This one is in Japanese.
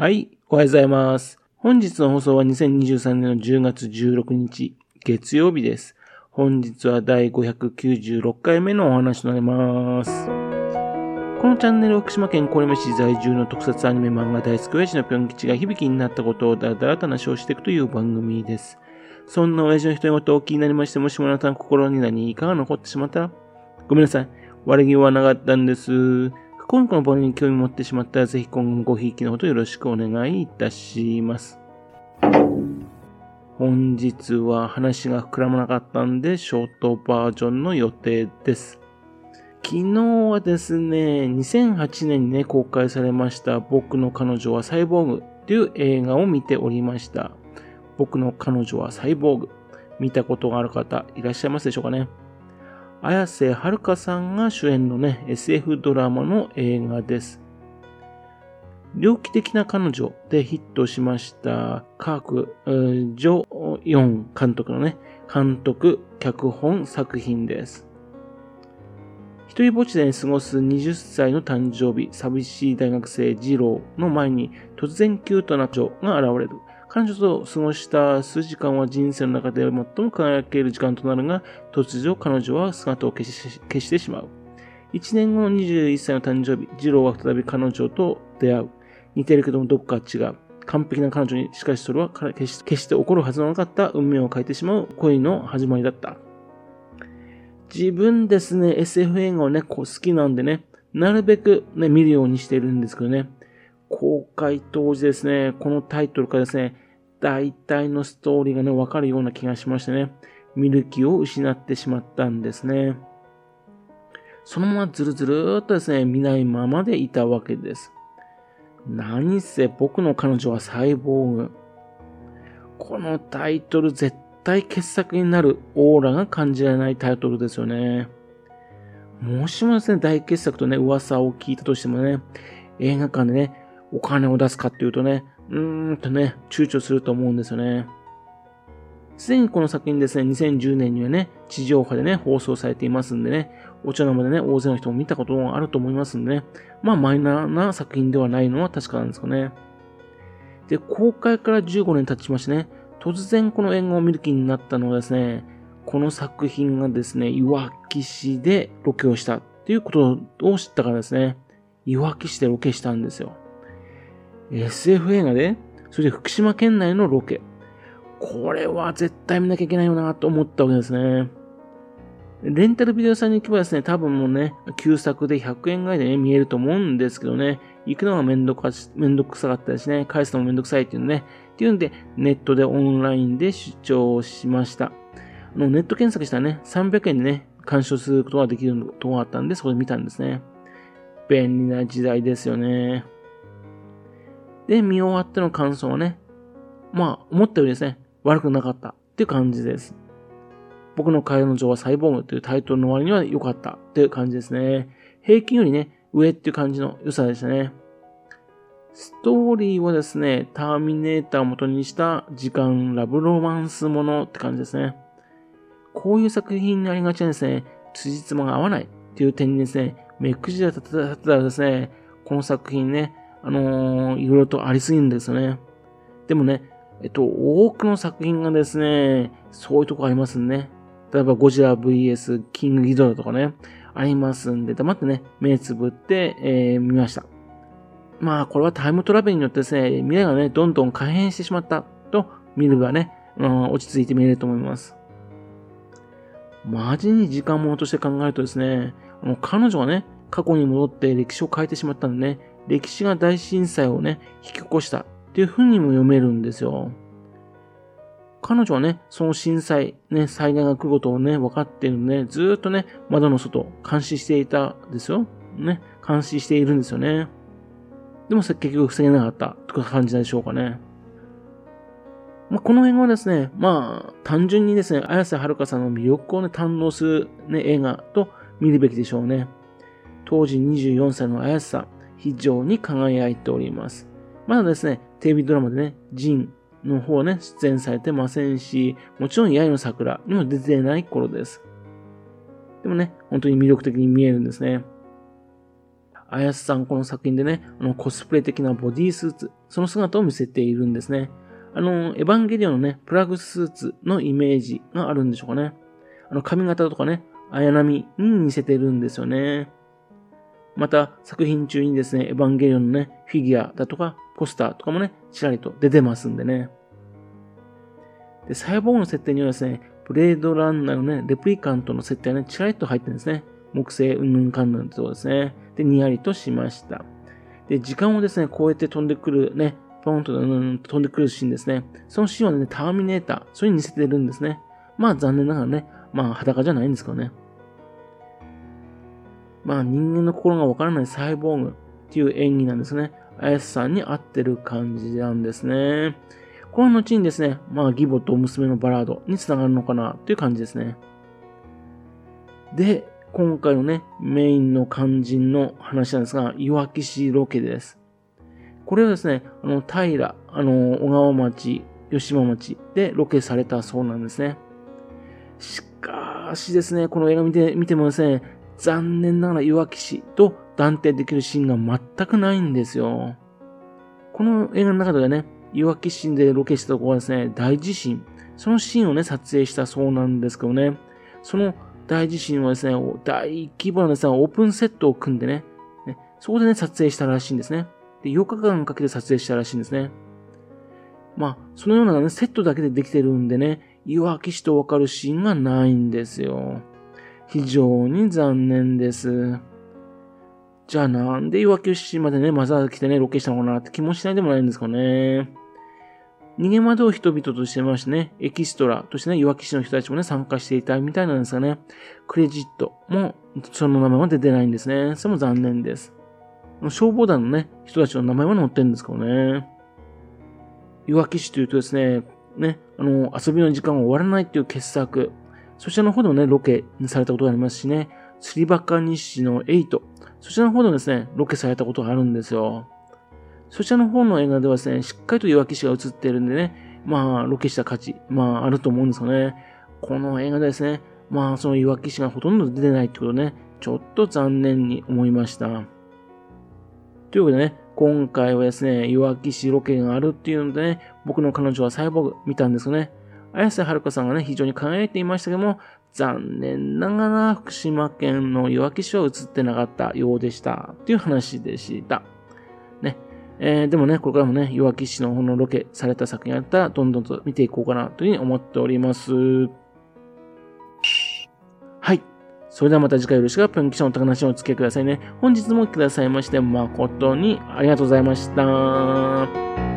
はい、おはようございます。本日の放送は2023年の10月16日、月曜日です。本日は第596回目のお話となります。このチャンネルは福島県郡山市在住の特撮アニメ漫画大好き親父のぴょん吉が響きになったことをだらだらと話をしていくという番組です。そんな親父の一言を気になりまして、もしもあなたの心に何かが残ってしまったら、ごめんなさい。悪気はなかったんです。今回の番組に興味持ってしまったら、ぜひ今後もごひいきのほどよろしくお願いいたします。本日は話が膨らまなかったんで、ショートバージョンの予定です。昨日はですね、2008年にね、公開されました、僕の彼女はサイボーグという映画を見ておりました。僕の彼女はサイボーグ。見たことがある方いらっしゃいますでしょうかね？綾瀬はるかさんが主演のね、SF ドラマの映画です。猟奇的な彼女でヒットしました、カーク、ジョ・ヨン監督のね、監督、脚本作品です。一人ぼっちで過ごす20歳の誕生日、寂しい大学生ジローの前に突然キュートな女が現れる。彼女と過ごした数時間は人生の中で最も輝ける時間となるが、突如彼女は姿を消し消してしまう。1年後の21歳の誕生日、ジローは再び彼女と出会う。似てるけどもどこか違う。完璧な彼女に、しかしそれは決して起こるはずのなかった運命を変えてしまう恋の始まりだった。自分ですね、SF 映画をね、こう好きなんでね、なるべくね、見るようにしているんですけどね、公開当時ですね、このタイトルからですね、大体のストーリーがね、わかるような気がしましてね、見る気を失ってしまったんですね。そのままずるずるっとですね、見ないままでいたわけです。何せ僕の彼女はサイボーグ。このタイトル絶対傑作になるオーラが感じられないタイトルですよね。もしもですね、大傑作とね、噂を聞いたとしてもね、映画館でね、お金を出すかっていうとね、うーんとね、躊躇すると思うんですよね。すでにこの作品ですね、2010年にはね、地上波でね、放送されていますんでね、お茶の間でね、大勢の人も見たことがあると思いますんでね、まあマイナーな作品ではないのは確かなんですよね。で、公開から15年経ちましてね、突然この映画を見る気になったのはですね、この作品がですね、いわき市でロケをしたっていうことを知ったからですね、いわき市でロケしたんですよ。SF 映画で、それで福島県内のロケ。これは絶対見なきゃいけないよなと思ったわけですね。レンタルビデオ屋さんに行けばですね、多分もうね、旧作で100円ぐらいでね、見えると思うんですけどね、行くのがめんどくさめんどくさかったですね、返すのもめんどくさいっていうのね、っていうんで、ネットでオンラインで視聴しました。あのネット検索したらね、300円でね、鑑賞することができるとこあったんで、そこで見たんですね。便利な時代ですよね。で、見終わっての感想はね、まあ、思ったよりですね、悪くなかったっていう感じです。僕の彼女はサイボーグというタイトルの割には良かったっていう感じですね。平均よりね、上っていう感じの良さでしたね。ストーリーはですね、ターミネーターを元にした時間ラブロマンスものって感じですね。こういう作品にありがちなですね、辻褄が合わないっていう点にですね、目くじら立てたらですね、この作品ね、あのー、いろいろとありすぎるんですよね。でもね、えっと、多くの作品がですね、そういうとこありますんね。例えば、ゴジラ VS キングギドラとかね、ありますんで、黙ってね、目つぶって、えー、見ました。まあ、これはタイムトラベルによってですね、未来がね、どんどん改変してしまったと見ればね、うん、落ち着いて見れると思います。マジに時間ものとして考えるとですね、もう彼女がね、過去に戻って歴史を変えてしまったんでね、歴史が大震災をね、引き起こしたっていう風にも読めるんですよ。彼女はね、その震災、ね、災害が来ることをね、分かっているので、ずっとね、窓の外、監視していたんですよ。ね、監視しているんですよね。でも結局防げなかったとか感じでしょうかね。まあ、この映画はですね、まあ、単純にですね、綾瀬はるかさんの魅力をね、堪能する、ね、映画と見るべきでしょうね。当時24歳の綾瀬さん、非常に輝いております。まだですね、テレビドラマでね、ジンの方ね、出演されてませんし、もちろん八重の桜にも出てない頃です。でもね、本当に魅力的に見えるんですね。綾瀬さんこの作品でね、あのコスプレ的なボディースーツ、その姿を見せているんですね。あの、エヴァンゲリオンのね、プラグスーツのイメージがあるんでしょうかね。あの髪型とかね、綾波に似せてるんですよね。また、作品中にですね、エヴァンゲリオンのね、フィギュアだとか、ポスターとかもね、ちらりと出てますんでね。で、サイボーグの設定にはですね、ブレードランナーのね、レプリカントの設定がね、ちらりと入ってるんですね。木星うんぬんかんぬんってそうですね。で、にやりとしました。で、時間をですね、こうやって飛んでくるね、ポンと、飛んでくるシーンですね。そのシーンはね、ターミネーター、それに似せてるんですね。まあ残念ながらね、まあ裸じゃないんですけどね。まあ人間の心がわからないサイボーグっていう演技なんですね。あやさんに合ってる感じなんですね。この後にですね、まあ義母と娘のバラードにつながるのかなという感じですね。で、今回のね、メインの肝心の話なんですが、いわき市ロケです。これはですね、あの、平、あの、小川町、吉間町でロケされたそうなんですね。しかしですね、この映画見て、見てもですね、残念ながらいわき市と断定できるシーンが全くないんですよ。この映画の中ではね、いわき市でロケしたところはですね、大地震。そのシーンをね、撮影したそうなんですけどね、その大地震はですね、大規模なですね、オープンセットを組んでね、ねそこでね、撮影したらしいんですね。で、8日間かけて撮影したらしいんですね。まあ、そのようなね、セットだけでできてるんでね、いわき市とわかるシーンがないんですよ。非常に残念です。じゃあなんでいわき市までね、わざわざ来てね、ロケしたのかなって気もしないでもないんですかね。逃げ惑う人々としてましてね、エキストラとしてね、いわき市の人たちもね、参加していたみたいなんですがね、クレジットも、その名前は出てないんですね。それも残念です。消防団のね、人たちの名前は載ってるんですけどね。いわき市というとですね、ね、あの、遊びの時間が終わらないっていう傑作。そちらの方でもね、ロケされたことがありますしね、釣りバカ日誌の8。そちらの方でもですね、ロケされたことがあるんですよ。そちらの方の映画ではですね、しっかりといわき市が映ってるんでね、まあ、ロケした価値、まあ、あると思うんですよね。この映画でですね、まあ、そのいわき市がほとんど出てないってことね、ちょっと残念に思いました。というわけでね、今回はですね、いわき市ロケがあるっていうのでね、僕の彼女はサイボーグ見たんですよね。綾瀬はるかさんがね、非常に輝いていましたけども、残念ながら福島県のいわき市は映ってなかったようでした。という話でした。ね。えー、でもね、これからもね、いわき市の方のロケされた作品あったら、どんどんと見ていこうかなというふうに思っております。はい。それではまた次回よろしくぴょん記者の高梨をお付き合いくださいね。本日もくださいまして誠にありがとうございました。